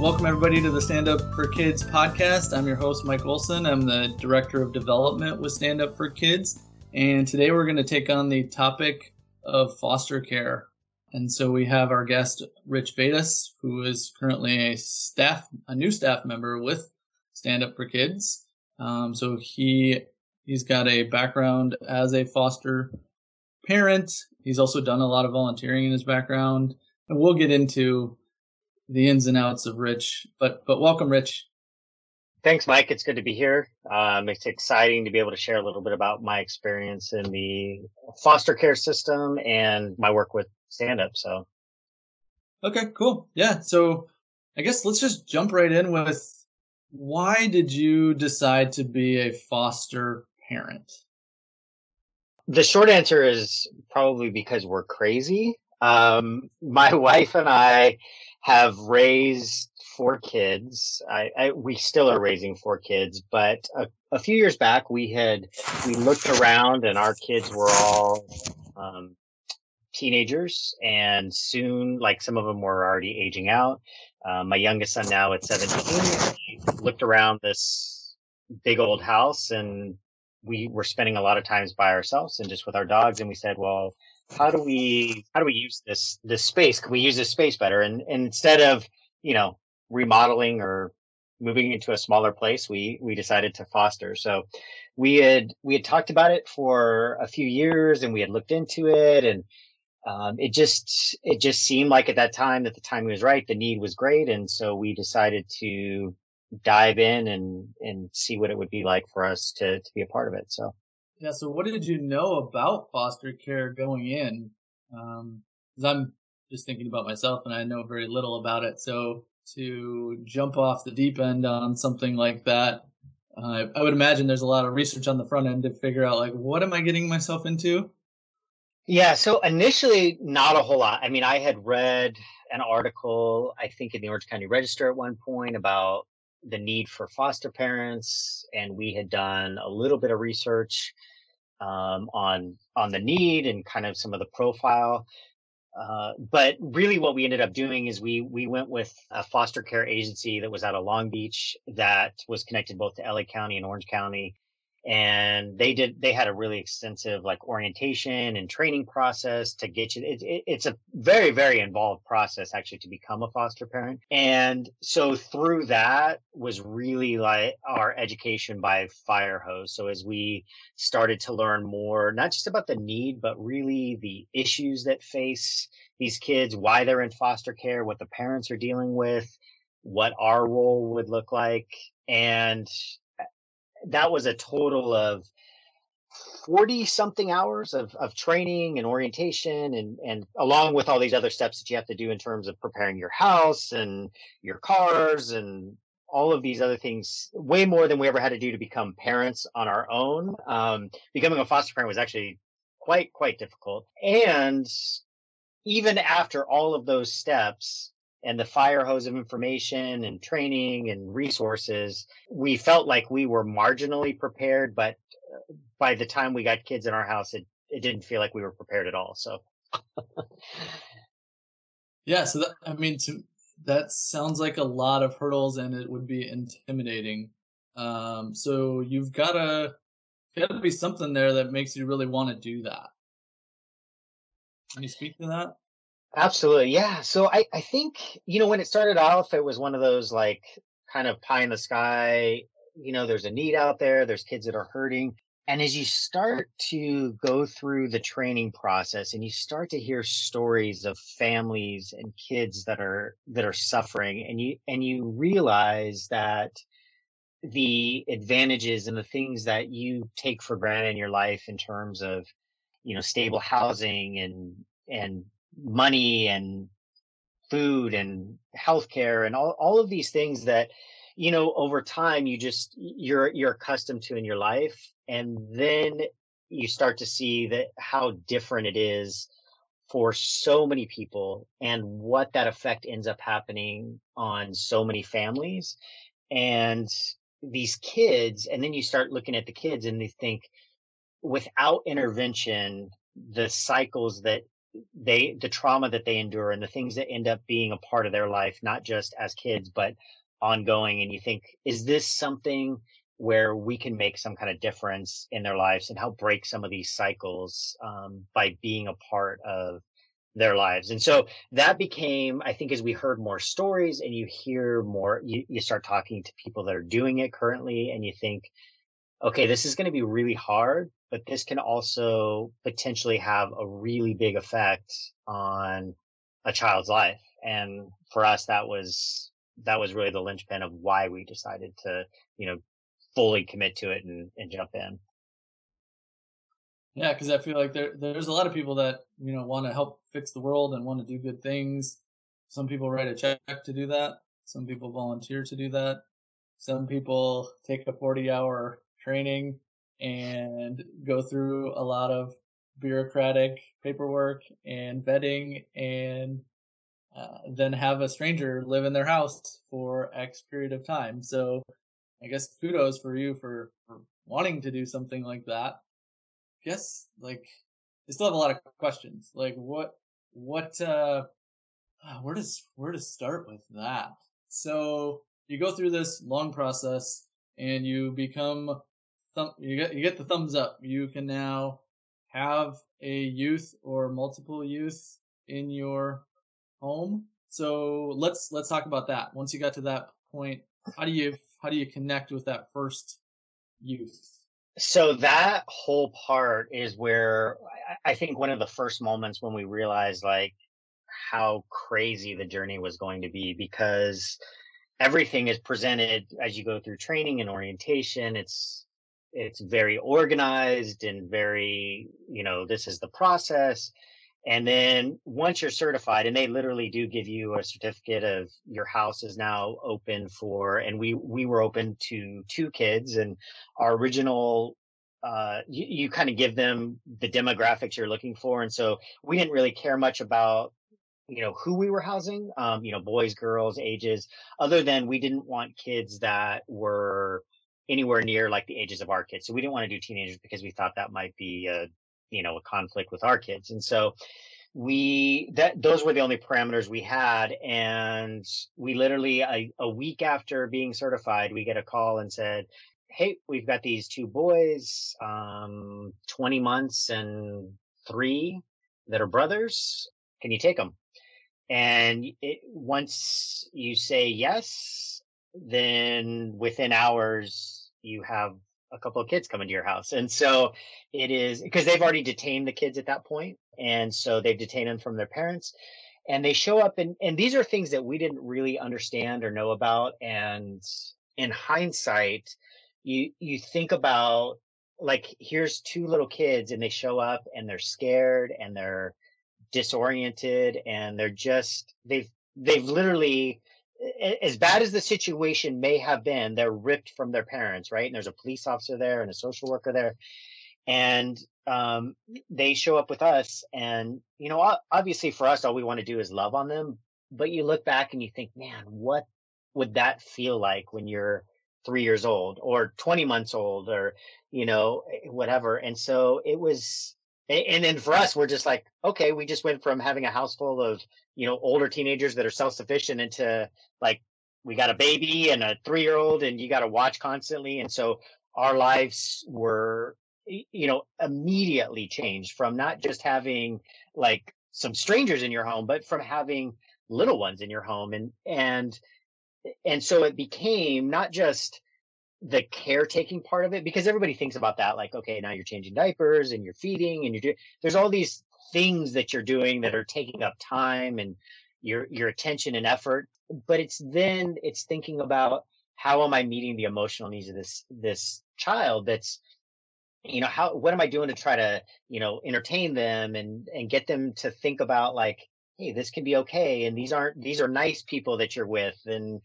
Welcome, everybody, to the Stand Up for Kids podcast. I'm your host, Mike Olson. I'm the Director of Development with Stand Up for Kids. And today we're going to take on the topic of foster care. And so we have our guest, Rich Vedas, who is currently a staff, a new staff member with Stand Up for Kids. Um, so he, he's got a background as a foster parent. He's also done a lot of volunteering in his background. And we'll get into the ins and outs of Rich. But but welcome, Rich. Thanks, Mike. It's good to be here. Um, it's exciting to be able to share a little bit about my experience in the foster care system and my work with Stand Up. So, okay, cool. Yeah. So, I guess let's just jump right in with why did you decide to be a foster parent? The short answer is probably because we're crazy. Um, my wife and I have raised four kids. I, I, we still are raising four kids, but a, a, few years back we had we looked around and our kids were all um, teenagers, and soon, like some of them were already aging out. Uh, my youngest son now at 17, looked around this big old house and we were spending a lot of times by ourselves and just with our dogs and we said well how do we how do we use this this space? Can we use this space better? And, and instead of you know remodeling or moving into a smaller place, we we decided to foster. So we had we had talked about it for a few years, and we had looked into it, and um, it just it just seemed like at that time that the timing was right, the need was great, and so we decided to dive in and and see what it would be like for us to to be a part of it. So yeah. So what did you know about foster care going in? Um, I'm just thinking about myself and I know very little about it. So to jump off the deep end on something like that, uh, I would imagine there's a lot of research on the front end to figure out like, what am I getting myself into? Yeah. So initially, not a whole lot. I mean, I had read an article, I think in the Orange County Register at one point about the need for foster parents, and we had done a little bit of research um, on on the need and kind of some of the profile. Uh, but really, what we ended up doing is we we went with a foster care agency that was out of Long Beach that was connected both to LA County and Orange County, and they did they had a really extensive like orientation and training process to get you it, it, it's a very very involved process actually to become a foster parent. And so through that was really like our education by fire hose. So as we started to learn more not just about the need but really the issues that face these kids why they're in foster care what the parents are dealing with what our role would look like. And that was a total of 40 something hours of, of training and orientation and, and along with all these other steps that you have to do in terms of preparing your house and your cars and all of these other things way more than we ever had to do to become parents on our own. Um, becoming a foster parent was actually quite quite difficult. And even after all of those steps and the fire hose of information and training and resources, we felt like we were marginally prepared, but uh, by the time we got kids in our house, it, it didn't feel like we were prepared at all. So, yeah. So that, I mean, to, that sounds like a lot of hurdles and it would be intimidating. Um, so you've got to, got to be something there that makes you really want to do that. Can you speak to that? Absolutely. Yeah. So I, I think, you know, when it started off, it was one of those like kind of pie in the sky, you know, there's a need out there, there's kids that are hurting. And as you start to go through the training process and you start to hear stories of families and kids that are, that are suffering and you, and you realize that the advantages and the things that you take for granted in your life in terms of, you know, stable housing and, and money and food and healthcare and all, all of these things that you know over time you just you're you're accustomed to in your life. And then you start to see that how different it is for so many people and what that effect ends up happening on so many families. And these kids and then you start looking at the kids and they think without intervention the cycles that they the trauma that they endure and the things that end up being a part of their life not just as kids but ongoing. And you think is this something where we can make some kind of difference in their lives and help break some of these cycles um, by being a part of their lives? And so that became i think as we heard more stories and you hear more you, you start talking to people that are doing it currently and you think okay this is going to be really hard but this can also potentially have a really big effect on a child's life. And for us, that was, that was really the linchpin of why we decided to, you know, fully commit to it and, and jump in. Yeah, because I feel like there there's a lot of people that you know want to help fix the world and want to do good things. Some people write a check to do that. Some people volunteer to do that. Some people take a 40 hour training and go through a lot of bureaucratic paperwork and vetting and uh, then have a stranger live in their house for X period of time. So I guess kudos for you for, for wanting to do something like that. I guess like I still have a lot of questions. Like what what uh where does where to start with that? So you go through this long process and you become thumb, you get you get the thumbs up. You can now have a youth or multiple youth in your home. So let's let's talk about that. Once you got to that point, how do you how do you connect with that first youth? So that whole part is where I think one of the first moments when we realized like how crazy the journey was going to be because everything is presented as you go through training and orientation. It's it's very organized and very, you know, this is the process. And then once you're certified, and they literally do give you a certificate of your house is now open for, and we, we were open to two kids and our original, uh, you, you kind of give them the demographics you're looking for. And so we didn't really care much about, you know, who we were housing, um, you know, boys, girls, ages, other than we didn't want kids that were, anywhere near like the ages of our kids. So we didn't want to do teenagers because we thought that might be a, you know, a conflict with our kids. And so we, that, those were the only parameters we had. And we literally, a, a week after being certified, we get a call and said, Hey, we've got these two boys, um, 20 months and three that are brothers. Can you take them? And it, once you say yes, then within hours you have a couple of kids coming to your house. And so it is because they've already detained the kids at that point, And so they've detained them from their parents and they show up and, and these are things that we didn't really understand or know about. And in hindsight, you, you think about like, here's two little kids and they show up and they're scared and they're disoriented and they're just, they've, they've literally as bad as the situation may have been, they're ripped from their parents, right? And there's a police officer there and a social worker there. And um, they show up with us. And, you know, obviously for us, all we want to do is love on them. But you look back and you think, man, what would that feel like when you're three years old or 20 months old or, you know, eh, whatever. And so it was, and then for us, we're just like, okay, we just went from having a house full of, you know, older teenagers that are self-sufficient into like, we got a baby and a three year old and you got to watch constantly. And so our lives were, you know, immediately changed from not just having like some strangers in your home, but from having little ones in your home. And, and, and so it became not just, the caretaking part of it because everybody thinks about that like okay now you're changing diapers and you're feeding and you're doing there's all these things that you're doing that are taking up time and your your attention and effort but it's then it's thinking about how am i meeting the emotional needs of this this child that's you know how what am i doing to try to you know entertain them and and get them to think about like hey this can be okay and these aren't these are nice people that you're with and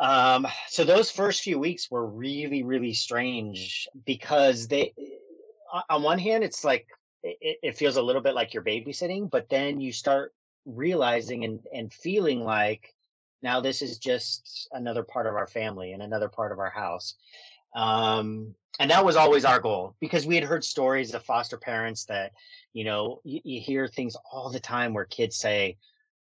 um, so those first few weeks were really, really strange because they, on one hand, it's like, it, it feels a little bit like you're babysitting, but then you start realizing and, and feeling like now this is just another part of our family and another part of our house. Um, and that was always our goal because we had heard stories of foster parents that, you know, you, you hear things all the time where kids say,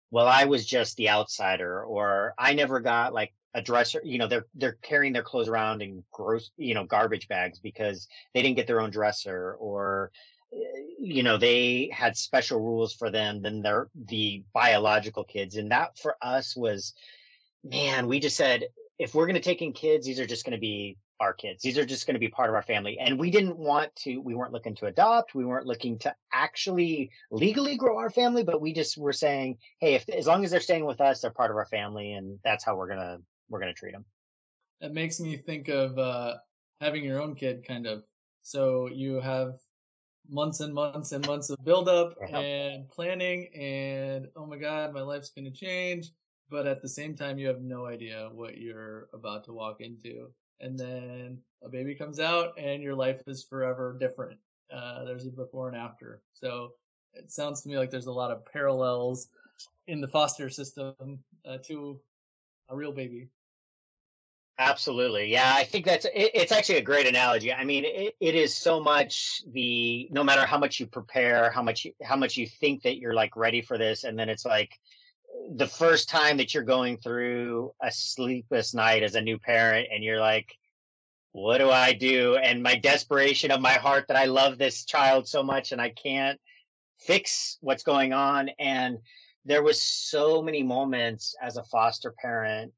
well, I was just the outsider, or I never got like a dresser. You know, they're they're carrying their clothes around in gross, you know, garbage bags because they didn't get their own dresser, or you know, they had special rules for them than their the biological kids, and that for us was, man, we just said if we're going to take in kids, these are just going to be our kids. These are just going to be part of our family. And we didn't want to, we weren't looking to adopt. We weren't looking to actually legally grow our family, but we just were saying, Hey, if, as long as they're staying with us, they're part of our family. And that's how we're going to, we're going to treat them. That makes me think of, uh, having your own kid kind of. So you have months and months and months of buildup uh-huh. and planning and, oh my God, my life's going to change. But at the same time, you have no idea what you're about to walk into and then a baby comes out and your life is forever different. Uh, there's a before and after. So it sounds to me like there's a lot of parallels in the foster system uh, to a real baby. Absolutely. Yeah, I think that's it, it's actually a great analogy. I mean, it, it is so much the no matter how much you prepare, how much how much you think that you're like ready for this and then it's like the first time that you're going through a sleepless night as a new parent and you're like what do i do and my desperation of my heart that i love this child so much and i can't fix what's going on and there was so many moments as a foster parent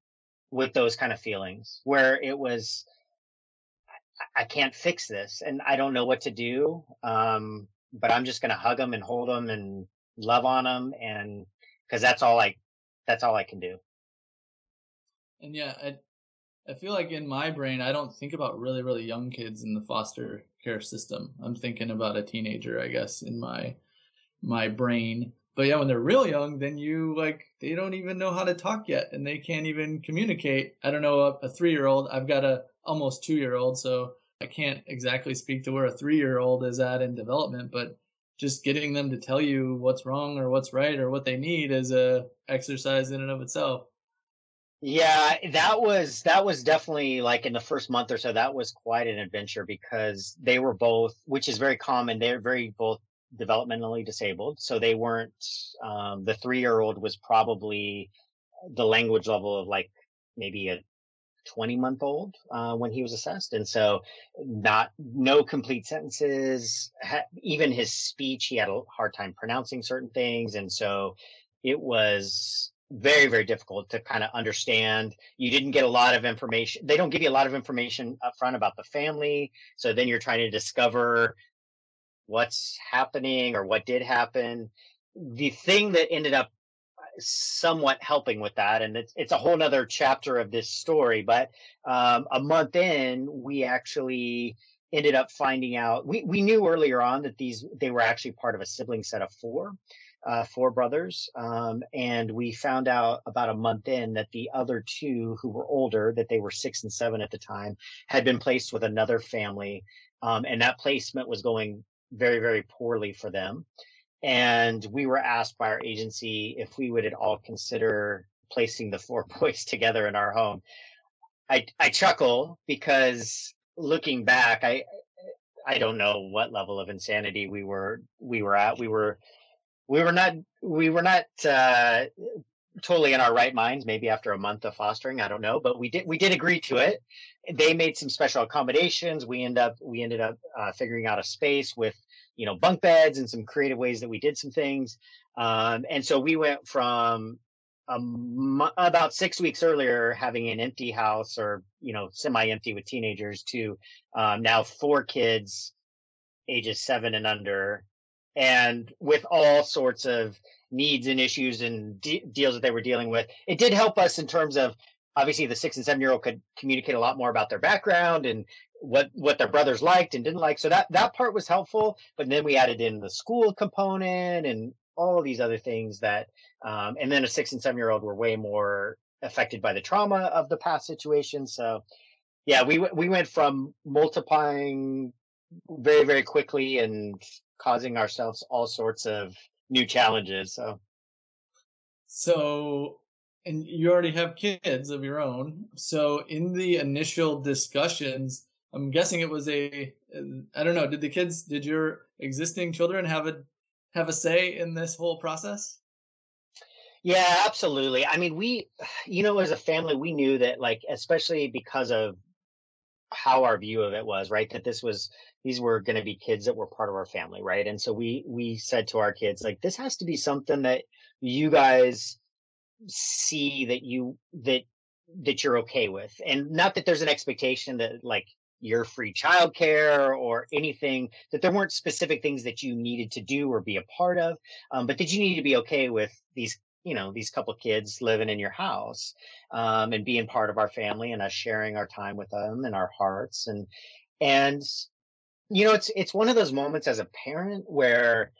with those kind of feelings where it was I can't fix this and I don't know what to do. Um, but I'm just going to hug them and hold them and love on them and because that's all I that's all I can do. And yeah, I I feel like in my brain I don't think about really really young kids in the foster care system. I'm thinking about a teenager, I guess, in my my brain. But yeah, when they're real young, then you like they don't even know how to talk yet, and they can't even communicate. I don't know a, a three year old. I've got a almost two year old, so I can't exactly speak to where a three year old is at in development. But just getting them to tell you what's wrong or what's right or what they need is a exercise in and of itself. Yeah, that was that was definitely like in the first month or so that was quite an adventure because they were both which is very common they're very both developmentally disabled. So they weren't um, the 3-year-old was probably the language level of like maybe a 20 month old uh, when he was assessed. And so not no complete sentences ha- even his speech he had a hard time pronouncing certain things. And so it was very very difficult to kind of understand. You didn't get a lot of information they don't give you a lot of information up front about the family. So then you're trying to discover what's happening or what did happen the thing that ended up somewhat helping with that. And it's, it's a whole nother chapter of this story. But um, a month in, we actually ended up finding out we, we knew earlier on that these they were actually part of a sibling set of four uh, four brothers um, and we found out about a month in that the other two who were older that they were six and seven at the time had been placed with another family um, and that placement was going very very poorly for them and we were asked by our agency if we would at all consider placing the four boys together in our home. I I chuckle because looking back, I I don't know what level of insanity we were we were at. We were we were not we were not uh, totally in our right minds. Maybe after a month of fostering, I don't know, but we did we did agree to it. They made some special accommodations. We end up we ended up uh, figuring out a space with you know bunk beds and some creative ways that we did some things um, and so we went from about six weeks earlier having an empty house or you know semi-empty with teenagers to um, now four kids ages seven and under and with all sorts of needs and issues and de- deals that they were dealing with it did help us in terms of obviously the six and seven year old could communicate a lot more about their background and what what their brothers liked and didn't like. So that that part was helpful. But then we added in the school component and all these other things that, um, and then a six and seven year old were way more affected by the trauma of the past situation. So yeah, we we went from multiplying very very quickly and causing ourselves all sorts of new challenges. So. So and you already have kids of your own. So in the initial discussions, I'm guessing it was a I don't know. Did the kids? Did your existing children have a have a say in this whole process? Yeah, absolutely. I mean, we, you know, as a family, we knew that, like, especially because of how our view of it was, right? That this was these were going to be kids that were part of our family, right? And so we we said to our kids, like, this has to be something that you guys see that you that that you're okay with, and not that there's an expectation that like your free childcare or anything that there weren't specific things that you needed to do or be a part of um, but that you need to be okay with these you know these couple kids living in your house um, and being part of our family and us sharing our time with them and our hearts and and you know it's it's one of those moments as a parent where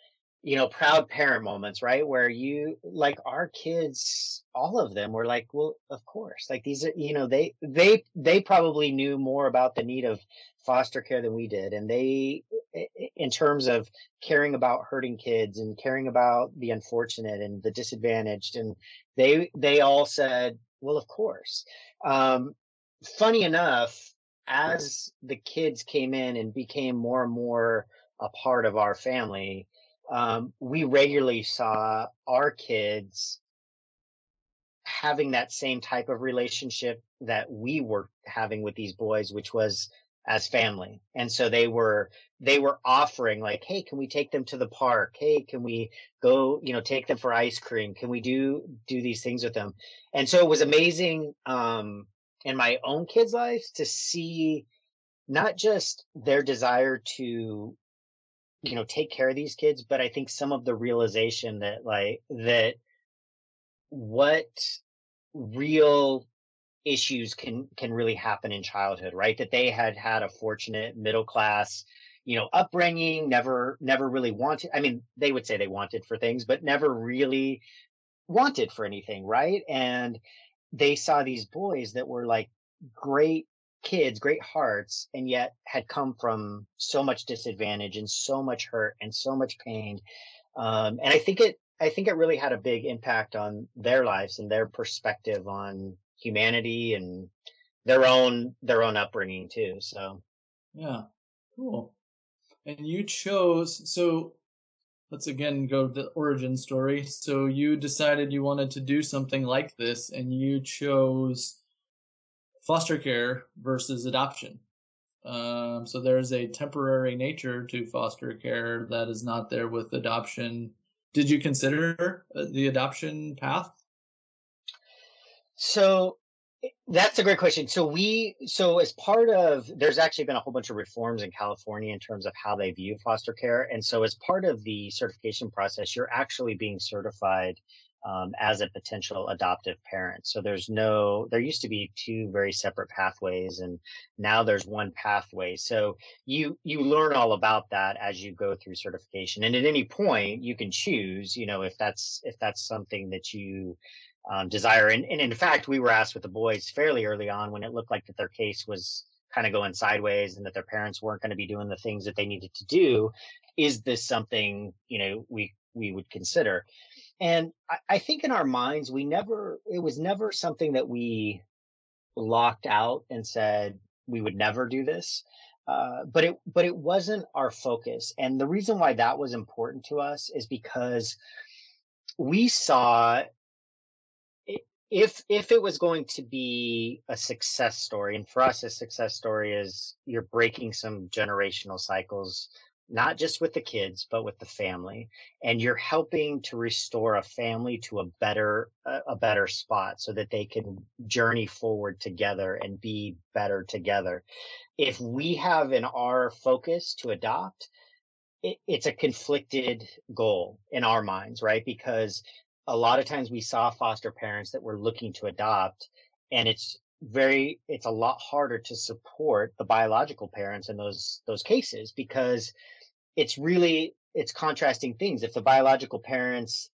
you know proud parent moments right? Where you like our kids all of them were like well of course. Like these are you know they they they probably knew more about the need of foster care than we did. And they in terms of caring about hurting kids and caring about the unfortunate and the disadvantaged and they they all said well of course. Um funny enough as the kids came in and became more and more a part of our family um, we regularly saw our kids having that same type of relationship that we were having with these boys, which was as family. And so they were, they were offering like, Hey, can we take them to the park? Hey, can we go, you know, take them for ice cream? Can we do, do these things with them? And so it was amazing, um, in my own kids' lives to see not just their desire to you know take care of these kids but i think some of the realization that like that what real issues can can really happen in childhood right? That they had had a fortunate middle class you know upbringing never never really wanted i mean they would say they wanted for things but never really wanted for anything right? And they saw these boys that were like great kids, great hearts, and yet had come from so much disadvantage and so much hurt and so much pain. Um, and I think it, I think it really had a big impact on their lives and their perspective on humanity and their own, their own upbringing too. So. Yeah. Cool. And you chose, so let's again go to the origin story. So you decided you wanted to do something like this and you chose foster care versus adoption. Um, so there's a temporary nature to foster care that is not there with adoption. Did you consider uh, the adoption path? So that's a great question. So we, so as part of, there's actually been a whole bunch of reforms in California in terms of how they view foster care. And so as part of the certification process, you're actually being certified um, as a potential adoptive parent. So there's no, there used to be two very separate pathways and now there's one pathway. So you, you learn all about that as you go through certification. And at any point you can choose, you know, if that's, if that's something that you, um, desire. And, and in fact, we were asked with the boys fairly early on when it looked like that their case was kind of going sideways and that their parents weren't going to be doing the things that they needed to do. Is this something, you know, we, we would consider? And I, I think in our minds, we never, it was never something that we locked out and said we would never do this. Uh, but it, but it wasn't our focus. And the reason why that was important to us is because we saw if if it was going to be a success story and for us a success story is you're breaking some generational cycles not just with the kids, but with the family. And you're helping to restore a family to a better, a better spot so that they can journey forward together and be better together. If we have in our focus to adopt, it, it's a conflicted goal in our minds, right? Because a lot of times we saw foster parents that were looking to adopt and it's very it's a lot harder to support the biological parents in those those cases because it's really it's contrasting things. If the biological parents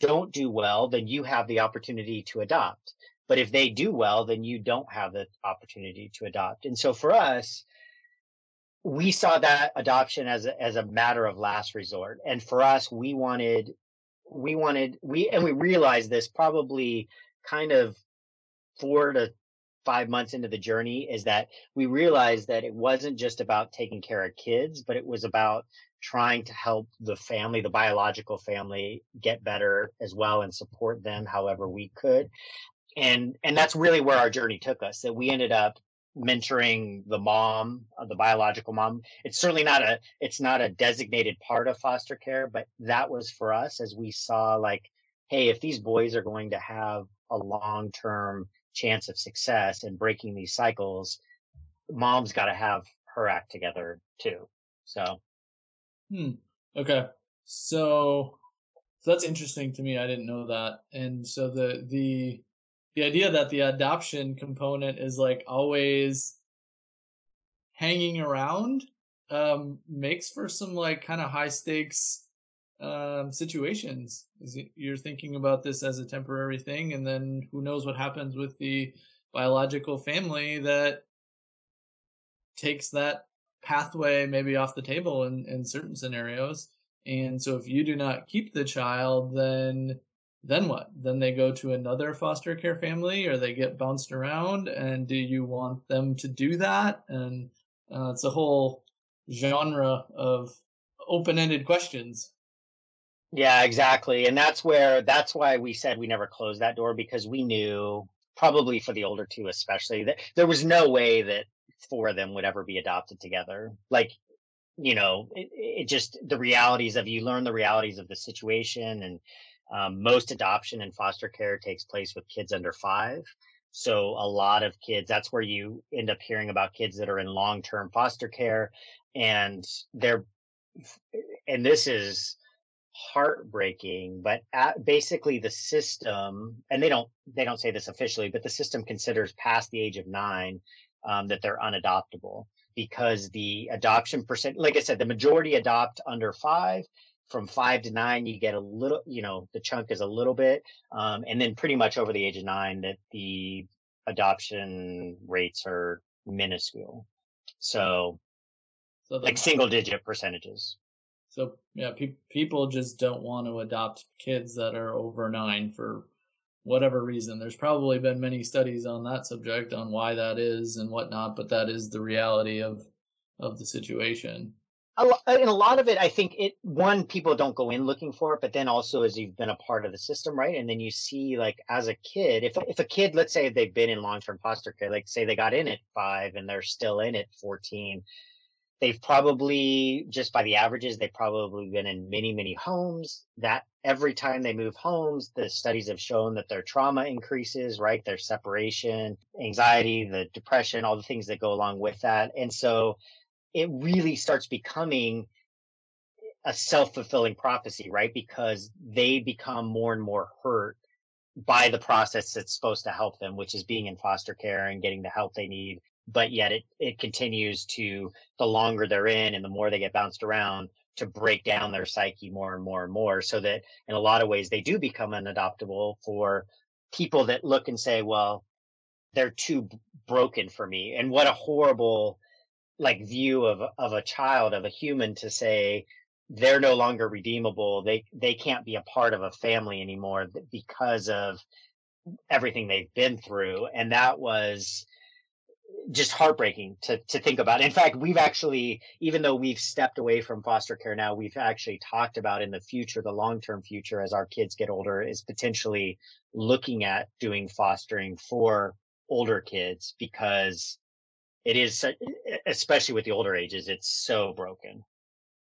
don't do well, then you have the opportunity to adopt. But if they do well, then you don't have the opportunity to adopt. And so for us, we saw that adoption as a, as a matter of last resort. And for us, we wanted, we wanted, we, and we realized this probably kind of four to five months into the journey is that we realized that it wasn't just about taking care of kids, but it was about trying to help the family, the biological family get better as well and support them however we could. And, and that's really where our journey took us that we ended up mentoring the mom, uh, the biological mom. It's certainly not a, it's not a designated part of foster care, but that was for us as we saw like, Hey, if these boys are going to have a long-term chance of success and breaking these cycles, mom's got to have her act together too. So. Hmm. Okay. So, so that's interesting to me. I didn't know that. And so the, the, the idea that the adoption component is like always hanging around um, makes for some like kind of high stakes um, situations. You're thinking about this as a temporary thing, and then who knows what happens with the biological family that takes that pathway maybe off the table in, in certain scenarios. And so if you do not keep the child, then then what? Then they go to another foster care family or they get bounced around. And do you want them to do that? And uh, it's a whole genre of open ended questions. Yeah, exactly. And that's where, that's why we said we never closed that door because we knew, probably for the older two especially, that there was no way that four of them would ever be adopted together. Like, you know, it, it just, the realities of, you learn the realities of the situation and, um, most adoption and foster care takes place with kids under five. So a lot of kids, that's where you end up hearing about kids that are in long-term foster care and they're, and this is heartbreaking, but basically the system, and they don't, they don't say this officially, but the system considers past the age of nine, um, that they're unadoptable because the adoption percent, like I said, the majority adopt under five from five to nine, you get a little, you know, the chunk is a little bit. Um, and then pretty much over the age of nine that the adoption rates are minuscule. So, so like single digit percentages. So yeah, pe- people just don't want to adopt kids that are over nine for whatever reason. There's probably been many studies on that subject on why that is and whatnot, but that is the reality of of the situation lot, and uh, a lot of it, I think it, one, people don't go in looking for it, but then also as you've been a part of the system, right? And then you see like as a kid, if, if a kid, let's say they've been in long-term foster care, like say they got in at five and they're still in at 14, they've probably just by the averages, they've probably been in many, many homes that every time they move homes, the studies have shown that their trauma increases, right? Their separation, anxiety, the depression, all the things that go along with that. And so it really starts becoming a self-fulfilling prophecy, right? Because they become more and more hurt by the process that's supposed to help them, which is being in foster care and getting the help they need. But yet it, it continues to, the longer they're in and the more they get bounced around to break down their psyche more and more and more so that in a lot of ways they do become unadoptable for people that look and say, well, they're too broken for me. And what a horrible like view of of a child of a human to say they're no longer redeemable they they can't be a part of a family anymore because of everything they've been through. And that was just heartbreaking to to think about. In fact we've actually even though we've stepped away from foster care now we've actually talked about in the future the long-term future as our kids get older is potentially looking at doing fostering for older kids because it is especially with the older ages it's so broken.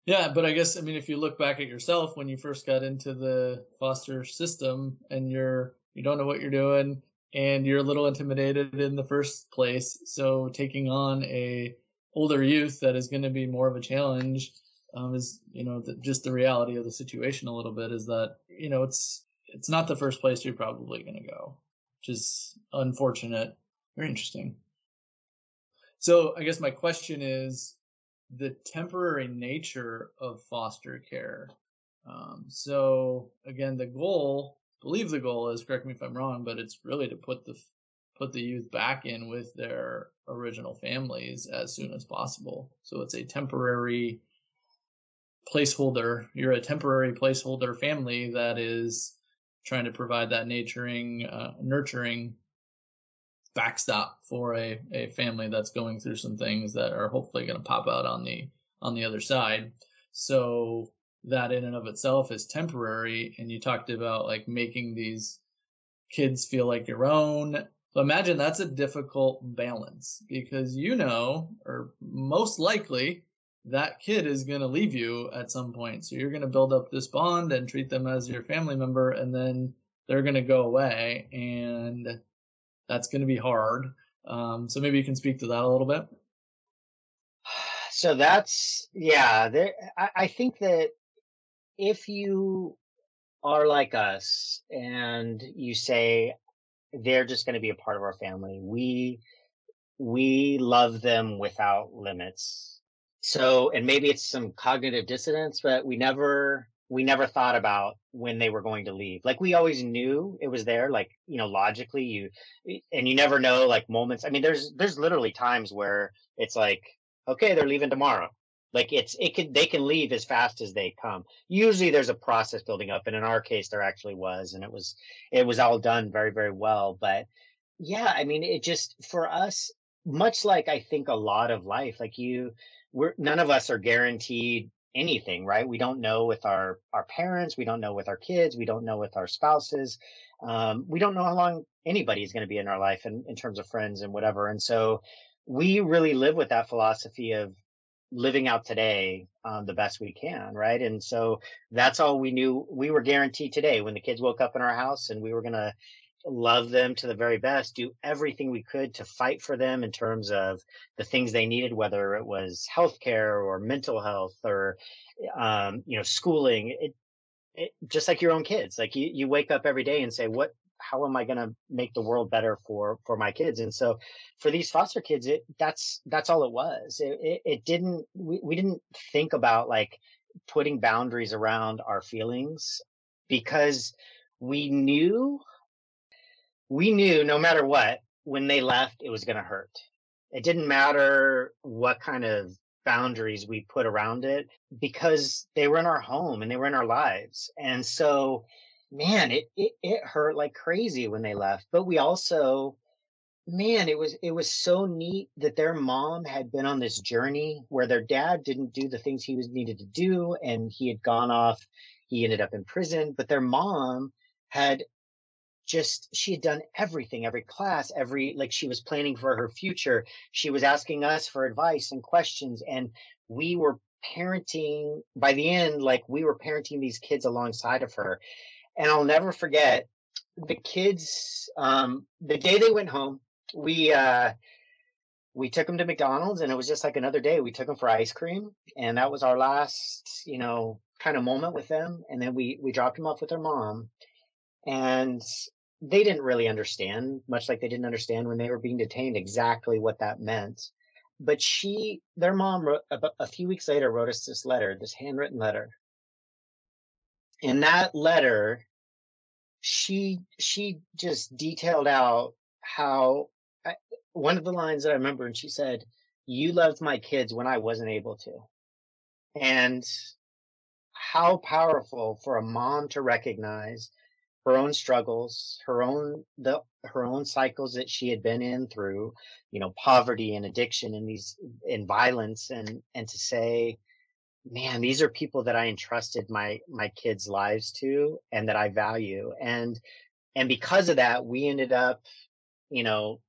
Yeah but i guess i mean if you look back at yourself when you first got into the foster system and you're you don't know what you're doing and you're a little intimidated in the first place so taking on a older youth that is going to be more of a challenge um, is you know the, just the reality of the situation a little bit is that you know it's it's not the first place you're probably going to go which is unfortunate. Very interesting so I guess my question is the temporary nature of foster care. Um, so again, the goal, I believe the goal is, correct me if I'm wrong, but it's really to put the put the youth back in with their original families as soon as possible. So it's a temporary placeholder. You're a temporary placeholder family that is trying to provide that nurturing, uh, nurturing backstop for a, a family that's going through some things that are hopefully going to pop out on the on the other side. So that in and of itself is temporary. And you talked about like making these kids feel like your own. So imagine that's a difficult balance because you know, or most likely, that kid is going to leave you at some point. So you're going to build up this bond and treat them as your family member, and then they're going to go away. And that's going to be hard. Um, so maybe you can speak to that a little bit. So that's yeah. There, I, I think that if you are like us and you say they're just going to be a part of our family, we we love them without limits. So, and maybe it's some cognitive dissonance, but we never we never thought about when they were going to leave. Like we always knew it was there, like, you know, logically you, and you never know like moments. I mean, there's, there's literally times where it's like, okay, they're leaving tomorrow. Like it's, it could, they can leave as fast as they come. Usually there's a process building up. And in our case, there actually was, and it was, it was all done very, very well. But yeah, I mean, it just, for us, much like I think a lot of life, like you, we're, none of us are guaranteed anything, right? We don't know with our our parents, we don't know with our kids, we don't know with our spouses. Um, we don't know how long anybody is going to be in our life in, in terms of friends and whatever. And so we really live with that philosophy of living out today um, the best we can, right? And so that's all we knew. We were guaranteed today when the kids woke up in our house and we were going to love them to the very best, do everything we could to fight for them in terms of the things they needed, whether it was healthcare or mental health or, um, you know, schooling. It, it, just like your own kids, like you, you wake up every day and say, what, how am I going to make the world better for, for my kids? And so for these foster kids, it, that's, that's all it was. It, it, it didn't, we, we didn't think about like putting boundaries around our feelings because we knew we knew no matter what, when they left, it was going to hurt. It didn't matter what kind of boundaries we put around it because they were in our home and they were in our lives. And so, man, it, it, it hurt like crazy when they left. But we also, man, it was, it was so neat that their mom had been on this journey where their dad didn't do the things he was needed to do. And he had gone off. He ended up in prison, but their mom had just she had done everything every class every like she was planning for her future. She was asking us for advice and questions and we were parenting by the end like we were parenting these kids alongside of her. And i'll never forget the kids um the day they went home we uh we took them to mcdonald's and it was just like another day. We took them for ice cream and that was our last you know kind of moment with them and then we we dropped them off with their mom. And they didn't really understand, much like they didn't understand when they were being detained exactly what that meant. But she, their mom, wrote, a few weeks later, wrote us this letter, this handwritten letter. In that letter, she she just detailed out how I, one of the lines that I remember, and she said, "You loved my kids when I wasn't able to," and how powerful for a mom to recognize her own struggles, her own the her own cycles that she had been in through, you know, poverty and addiction and these and violence and and to say, man, these are people that I entrusted my my kids' lives to and that I value. And and because of that, we ended up, you know,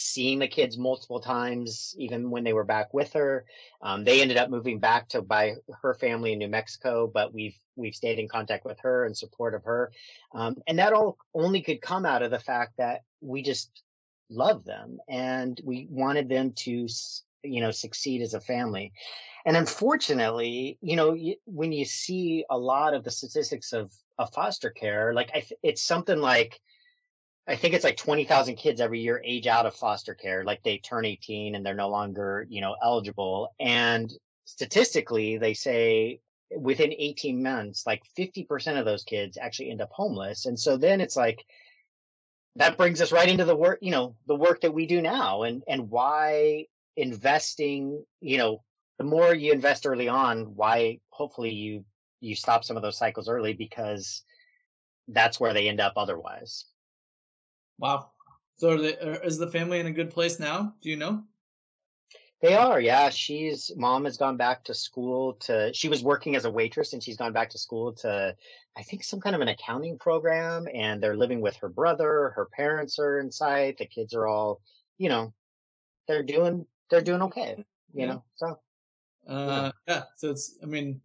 seeing the kids multiple times, even when they were back with her. Um, they ended up moving back to by her family in New Mexico, but we've we've stayed in contact with her and support of her, um, and that all only could come out of the fact that we just love them and we wanted them to you know succeed as a family. And unfortunately, you know, when you see a lot of the statistics of, of foster care, like it's something like I think it's like 20,000 kids every year age out of foster care. Like they turn 18 and they're no longer, you know, eligible. And statistically, they say within 18 months, like 50% of those kids actually end up homeless. And so then it's like, that brings us right into the work, you know, the work that we do now and, and why investing, you know, the more you invest early on, why hopefully you, you stop some of those cycles early because that's where they end up otherwise. Wow. So they, is the family in a good place now? Do you know? They are, yeah. She's mom has gone back to school to she was working as a waitress and she's gone back to school to I think some kind of an accounting program and they're living with her brother, her parents are in sight, the kids are all, you know, they're doing they're doing okay, you yeah. know. So uh yeah. yeah, so it's I mean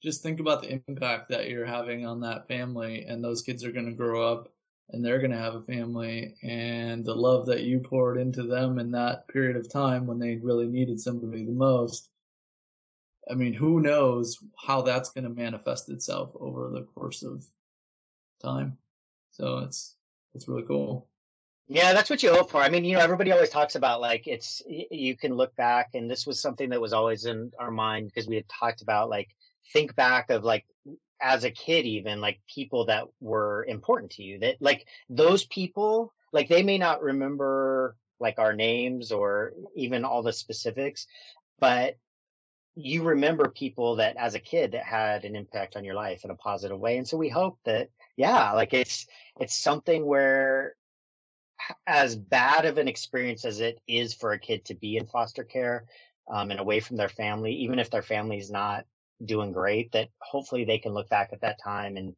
just think about the impact that you're having on that family and those kids are going to grow up and they're going to have a family and the love that you poured into them in that period of time when they really needed somebody the most i mean who knows how that's going to manifest itself over the course of time. So it's it's really cool. Yeah that's what you hope for. I mean you know everybody always talks about like it's you can look back and this was something that was always in our mind because we had talked about like think back of like as a kid even like people that were important to you that like those people like they may not remember like our names or even all the specifics but you remember people that as a kid that had an impact on your life in a positive way and so we hope that yeah like it's it's something where as bad of an experience as it is for a kid to be in foster care um, and away from their family even if their family is not doing great that hopefully they can look back at that time and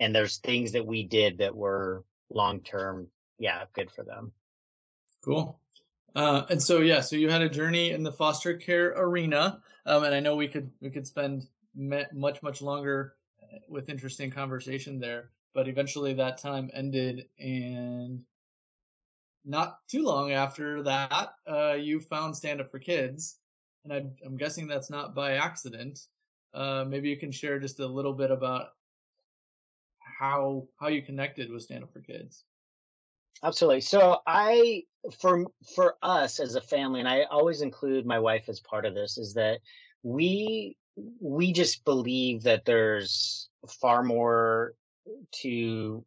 and there's things that we did that were long term yeah good for them. Cool. Uh, and so yeah so you had a journey in the foster care arena um, and i know we could we could spend much much longer uh, with interesting conversation there but eventually that time ended and not too long after that uh, you found stand up for kids and I, i'm guessing that's not by accident uh, maybe you can share just a little bit about how how you connected with Stand Up for Kids. Absolutely. So I for for us as a family, and I always include my wife as part of this, is that we we just believe that there's far more to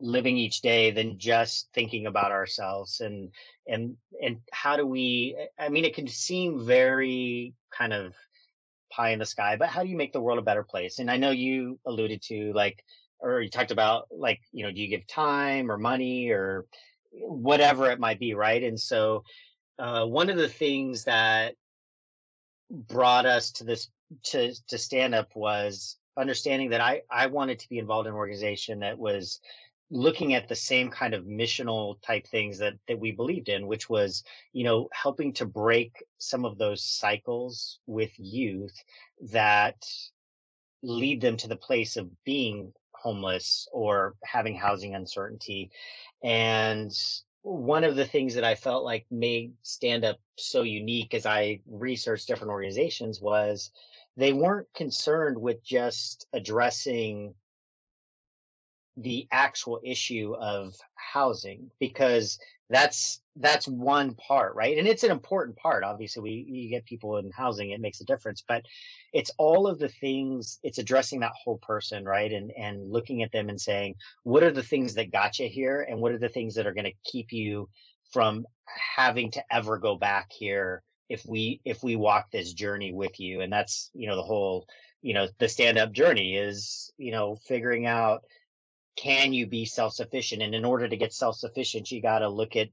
living each day than just thinking about ourselves and and and how do we i mean it can seem very kind of pie in the sky, but how do you make the world a better place? And I know you alluded to like, or you talked about like, you know, do you give time or money or whatever it might be, right? And so, uh, one of the things that brought us to this to to stand up was understanding that I I wanted to be involved in an organization that was looking at the same kind of missional type things that that we believed in which was you know helping to break some of those cycles with youth that lead them to the place of being homeless or having housing uncertainty. And one of the things that I felt like made stand up so unique as I researched different organizations was they weren't concerned with just addressing the actual issue of housing because that's that's one part right? And it's an important part. Obviously we you get people in housing it makes a difference but it's all of the things it's addressing that whole person right? And and looking at them and saying what are the things that got you here? And what are the things that are going to keep you from having to ever go back here if we if we walk this journey with you? And that's you know the whole you know the stand up journey is you know figuring out can you be self-sufficient? And in order to get self-sufficient you got to look at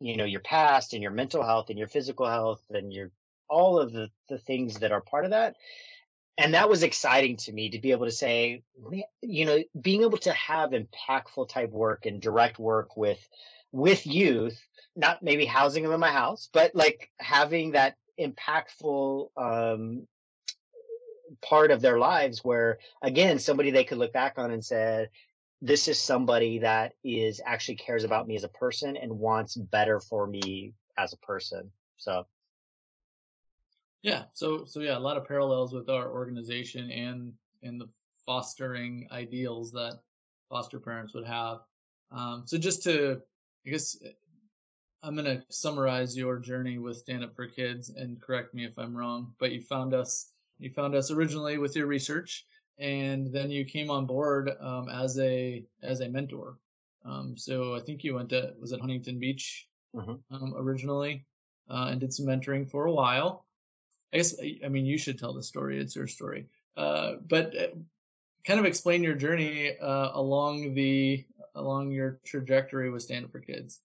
you know your past and your mental health and your physical health and your all of the the things that are part of that. And that was exciting to me to be able to say you know being able to have impactful type work and direct work with with youth not maybe housing them in my house but like having that impactful um part of their lives where again somebody they could look back on and said this is somebody that is actually cares about me as a person and wants better for me as a person. So yeah, so so yeah, a lot of parallels with our organization and and the fostering ideals that foster parents would have. Um, so just to, I guess, I'm gonna summarize your journey with Stand Up for Kids and correct me if I'm wrong. But you found us, you found us originally with your research, and then you came on board um, as a as a mentor. Um, so I think you went to was it Huntington Beach mm-hmm. um, originally, uh, and did some mentoring for a while. I guess I mean you should tell the story; it's your story. Uh, but uh, kind of explain your journey uh, along the along your trajectory with Stand Up for Kids.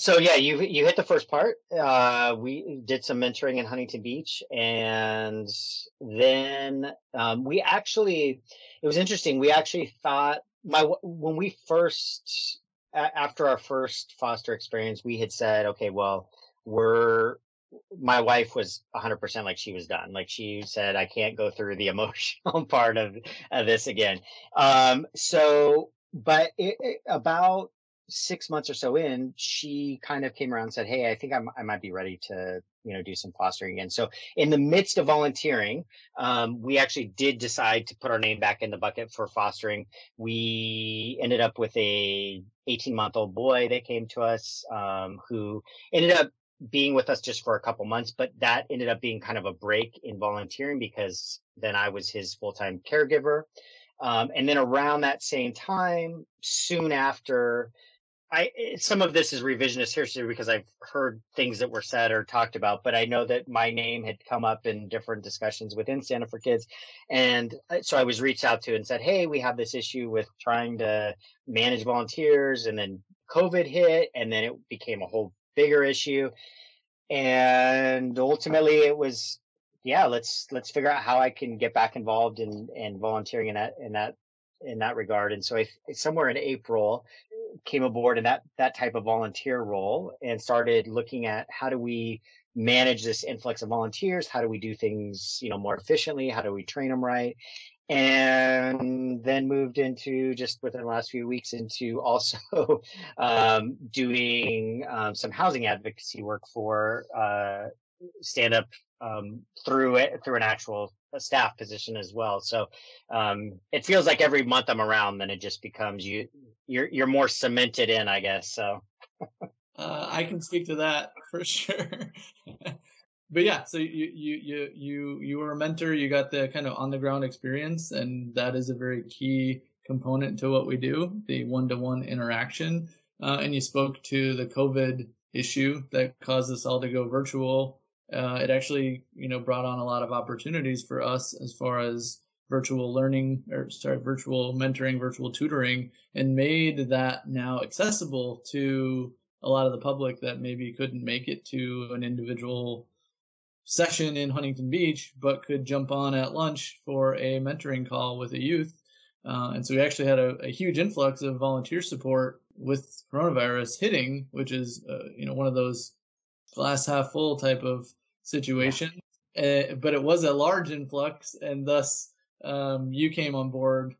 So yeah, you you hit the first part. Uh, we did some mentoring in Huntington Beach, and then um, we actually it was interesting. We actually thought my when we first after our first foster experience, we had said, okay, well, we're my wife was 100% like she was done. Like she said, I can't go through the emotional part of, of this again. Um, so, but it, it, about six months or so in, she kind of came around and said, Hey, I think I'm, i might be ready to, you know, do some fostering again. So in the midst of volunteering, um, we actually did decide to put our name back in the bucket for fostering. We ended up with a 18 month old boy that came to us, um, who ended up being with us just for a couple months, but that ended up being kind of a break in volunteering because then I was his full time caregiver. Um, and then around that same time, soon after, I eh, some of this is revisionist history because I've heard things that were said or talked about, but I know that my name had come up in different discussions within Up for Kids, and uh, so I was reached out to and said, "Hey, we have this issue with trying to manage volunteers," and then COVID hit, and then it became a whole bigger issue, and ultimately it was, yeah, let's let's figure out how I can get back involved in in volunteering in that in that in that regard. And so I somewhere in April, came aboard in that that type of volunteer role and started looking at how do we manage this influx of volunteers? How do we do things you know more efficiently? How do we train them right? And then moved into just within the last few weeks into also um, doing um, some housing advocacy work for uh, stand up um, through it through an actual a staff position as well. So um, it feels like every month I'm around, then it just becomes you you're you're more cemented in, I guess. So uh, I can speak to that for sure. but yeah, so you you you you you were a mentor. You got the kind of on the ground experience, and that is a very key component to what we do, the one to one interaction. Uh, and you spoke to the COVID issue that caused us all to go virtual uh, it actually you know brought on a lot of opportunities for us as far as virtual learning or sorry virtual mentoring virtual tutoring and made that now accessible to a lot of the public that maybe couldn't make it to an individual session in huntington beach but could jump on at lunch for a mentoring call with a youth. Uh, and so we actually had a, a, huge influx of volunteer support with coronavirus hitting which is uh, you know one of those glass half full type of situation. Uh, but it was a large influx, and thus um, you came on board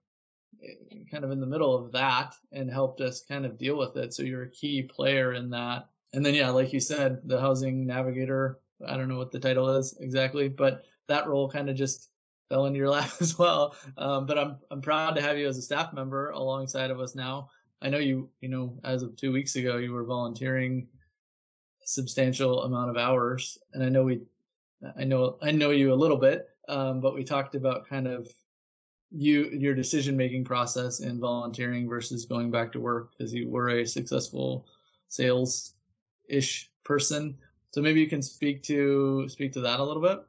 eh, kind of in the middle of that and helped us kind of deal with it. So you're a key player in that. And then, yeah, like you said, the housing navigator, I don't know what the title is exactly, but that role kind of just fell into your lap as well. Um, but I'm, I'm proud to have you as a staff member alongside of us now. I know you, you know, as of two weeks ago, you were volunteering substantial amount of hours. And I know we, I know, I know you a little bit, um, but we talked about kind of you, your decision making process in volunteering versus going back to work because you were a successful sales ish person. So maybe you can speak to, speak to that a little bit.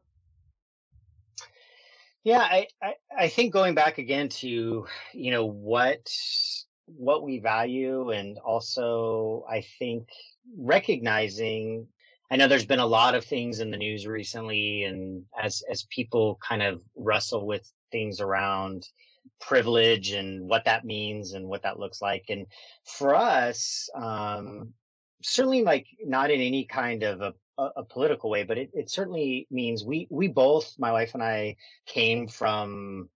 Yeah, I, I, I think going back again to, you know, what what we value and also I think recognizing I know there's been a lot of things in the news recently and as as people kind of wrestle with things around privilege and what that means and what that looks like. And for us um certainly like not in any kind of a a, political way, but it, it certainly means we we both, my wife and I, came from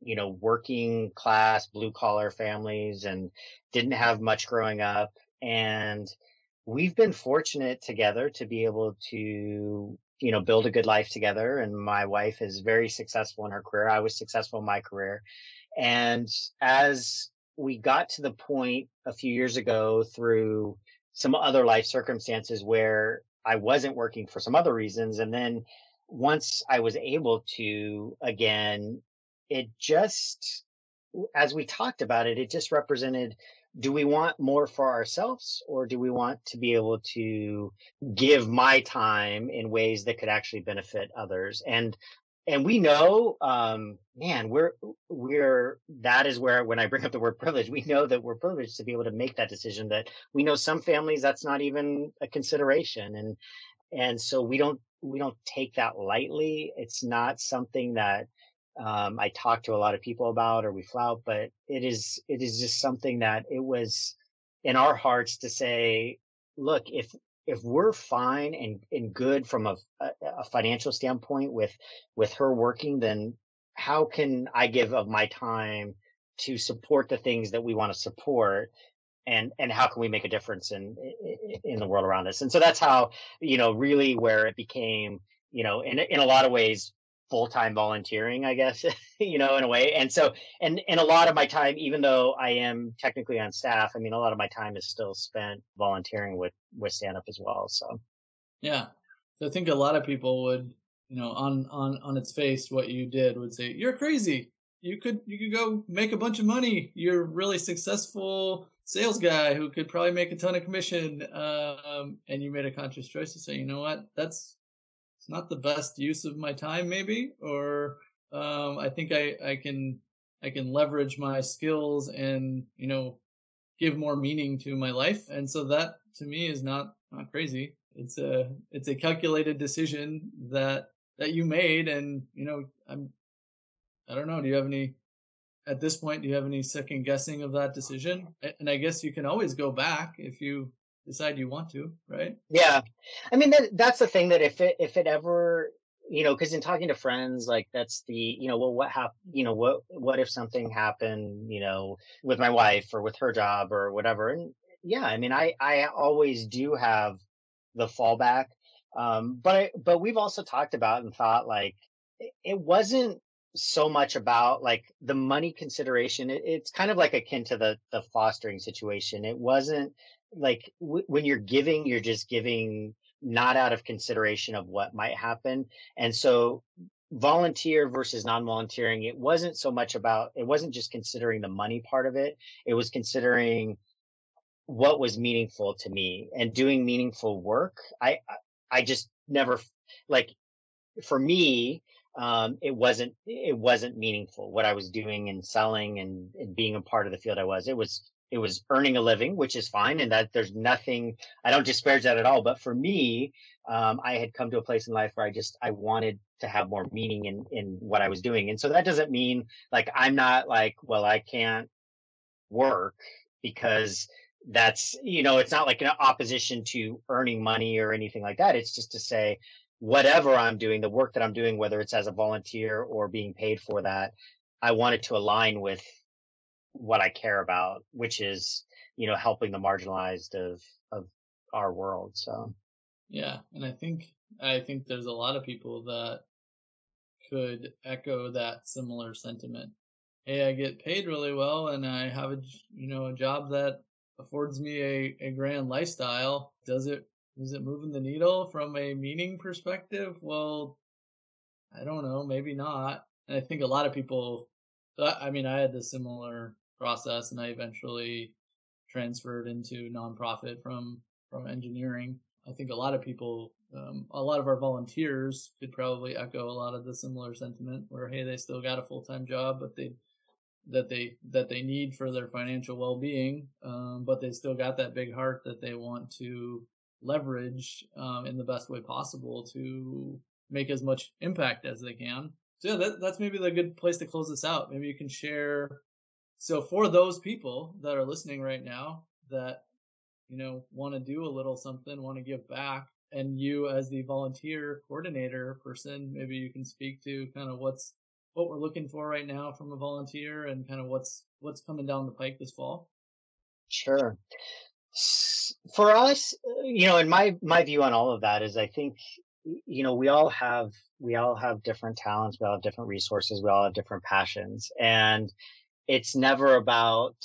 you know working class blue collar families and didn't have much growing up. And we've been fortunate together to be able to you know build a good life together. And my wife is very successful in her career. I was successful in my career. And as we got to the point a few years ago through some other life circumstances where i wasn't working for some other reasons and then once i was able to again it just as we talked about it it just represented do we want more for ourselves or do we want to be able to give my time in ways that could actually benefit others and and we know, um, man, we're, we're, that is where, when I bring up the word privilege, we know that we're privileged to be able to make that decision that we know some families, that's not even a consideration. And, and so we don't, we don't take that lightly. It's not something that, um, I talk to a lot of people about or we flout, but it is, it is just something that it was in our hearts to say, look, if, if we're fine and, and good from a, a financial standpoint with, with her working, then how can I give of my time to support the things that we want to support? And, and how can we make a difference in, in the world around us? And so that's how, you know, really where it became, you know, in, in a lot of ways, full-time volunteering, I guess, you know, in a way. And so, and, and a lot of my time, even though I am technically on staff, I mean, a lot of my time is still spent volunteering with, with stand up as well. So. Yeah. I think a lot of people would, you know, on, on, on its face, what you did would say, you're crazy. You could, you could go make a bunch of money. You're really successful sales guy who could probably make a ton of commission. Um, and you made a conscious choice to say, you know what, that's, it's not the best use of my time maybe or um, i think i i can i can leverage my skills and you know give more meaning to my life. And so that to me is not not crazy. It's a it's a calculated decision that that you made and you know i'm i don't know do you have any at this point do you have any second guessing of that decision? And i guess you can always go back if you decide you want to, right? Yeah. I mean, that, that's the thing that if it, if it ever, you know, cause in talking to friends, like that's the, you know, well, what happened, you know, what, what if something happened, you know, with my wife or with her job or whatever. And yeah, I mean, I, I always do have the fallback. Um, but, but we've also talked about and thought like, it wasn't so much about like the money consideration. It, it's kind of like akin to the, the fostering situation. It wasn't like w- when you're giving, you're just giving not out of consideration of what might happen. And so volunteer versus non-volunteering, it wasn't so much about, it wasn't just considering the money part of it. It was considering what was meaningful to me and doing meaningful work. I, I just never like for me, um, it wasn't, it wasn't meaningful what I was doing and selling and, and being a part of the field I was. It was it was earning a living, which is fine. And that there's nothing, I don't disparage that at all. But for me, um, I had come to a place in life where I just, I wanted to have more meaning in, in what I was doing. And so that doesn't mean like, I'm not like, well, I can't work because that's, you know, it's not like an opposition to earning money or anything like that. It's just to say, whatever I'm doing, the work that I'm doing, whether it's as a volunteer or being paid for that, I wanted to align with what I care about, which is, you know, helping the marginalized of, of our world. So. Yeah. And I think, I think there's a lot of people that could echo that similar sentiment. Hey, I get paid really well and I have a, you know, a job that affords me a, a grand lifestyle. Does it, is it moving the needle from a meaning perspective? Well, I don't know, maybe not. And I think a lot of people, I mean, I had the similar process and I eventually transferred into nonprofit from from engineering. I think a lot of people, um, a lot of our volunteers could probably echo a lot of the similar sentiment where, hey, they still got a full time job, but they that they that they need for their financial well being, um, but they still got that big heart that they want to leverage um, in the best way possible to make as much impact as they can. So yeah, that, that's maybe the good place to close this out. Maybe you can share so for those people that are listening right now that, you know, want to do a little something, want to give back, and you as the volunteer coordinator person, maybe you can speak to kind of what's what we're looking for right now from a volunteer and kind of what's what's coming down the pike this fall. Sure. For us, you know, and my my view on all of that is I think you know we all have we all have different talents we all have different resources we all have different passions and it's never about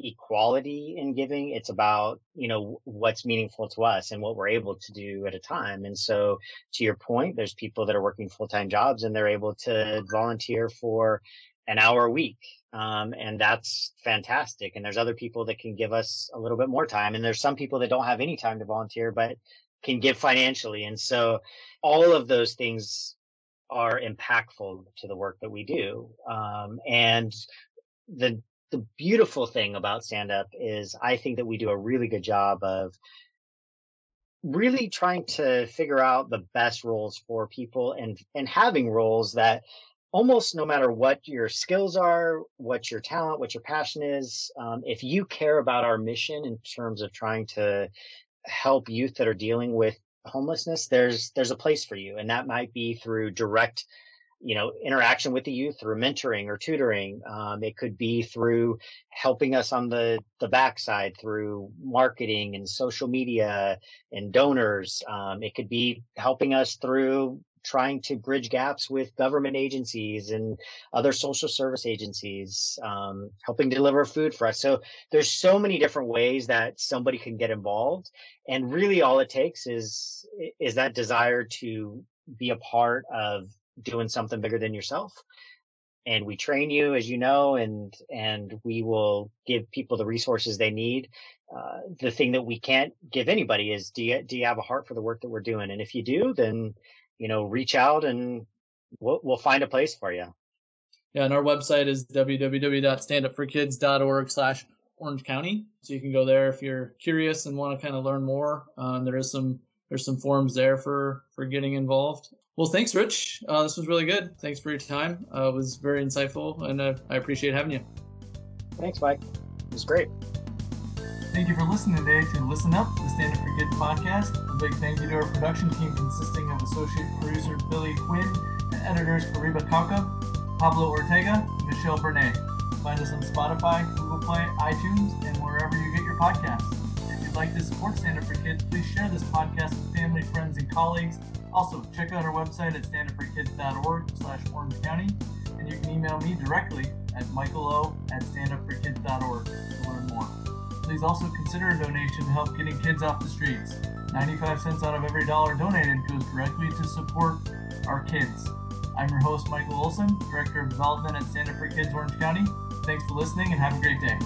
equality in giving. It's about, you know, what's meaningful to us and what we're able to do at a time. And so to your point, there's people that are working full-time jobs and they're able to volunteer for an hour a week. Um, and that's fantastic. And there's other people that can give us a little bit more time. And there's some people that don't have any time to volunteer, but can give financially. And so all of those things are impactful to the work that we do. Um, and the the beautiful thing about stand up is I think that we do a really good job of really trying to figure out the best roles for people and and having roles that almost no matter what your skills are, what your talent, what your passion is, um, if you care about our mission in terms of trying to help youth that are dealing with homelessness, there's there's a place for you, and that might be through direct you know interaction with the youth through mentoring or tutoring. Um, it could be through helping us on the the backside through marketing and social media and donors. Um, it could be helping us through trying to bridge gaps with government agencies and other social service agencies. Um, helping deliver food for us. So there's so many different ways that somebody can get involved. And really all it takes is is that desire to be a part of doing something bigger than yourself. And we train you as you know and and we will give people the resources they need. Uh, the thing that we can't give anybody is do you do you have a heart for the work that we're doing? And if you do then you know reach out and we'll, we'll find a place for you. Yeah and our website is www.standupforkids.org slash orange county. So you can go there if you're curious and want to kind of learn more. Um, there is some there's some forms there for for getting involved well, thanks, Rich. Uh, this was really good. Thanks for your time. Uh, it was very insightful, and uh, I appreciate having you. Thanks, Mike. It was great. Thank you for listening today to Listen Up, the Stand Up for Kids podcast. A big thank you to our production team consisting of associate producer Billy Quinn and editors Fariba Kauka, Pablo Ortega, and Michelle Bernay. Find us on Spotify, Google Play, iTunes, and wherever you get your podcasts. If you'd like to support Stand Up for Kids, please share this podcast with family, friends, and colleagues also, check out our website at standupforkids.org slash Orange County, and you can email me directly at michaelo at standupforkids.org to learn more. Please also consider a donation to help getting kids off the streets. 95 cents out of every dollar donated goes directly to support our kids. I'm your host, Michael Olson, Director of Development at Stand Up for Kids Orange County. Thanks for listening and have a great day.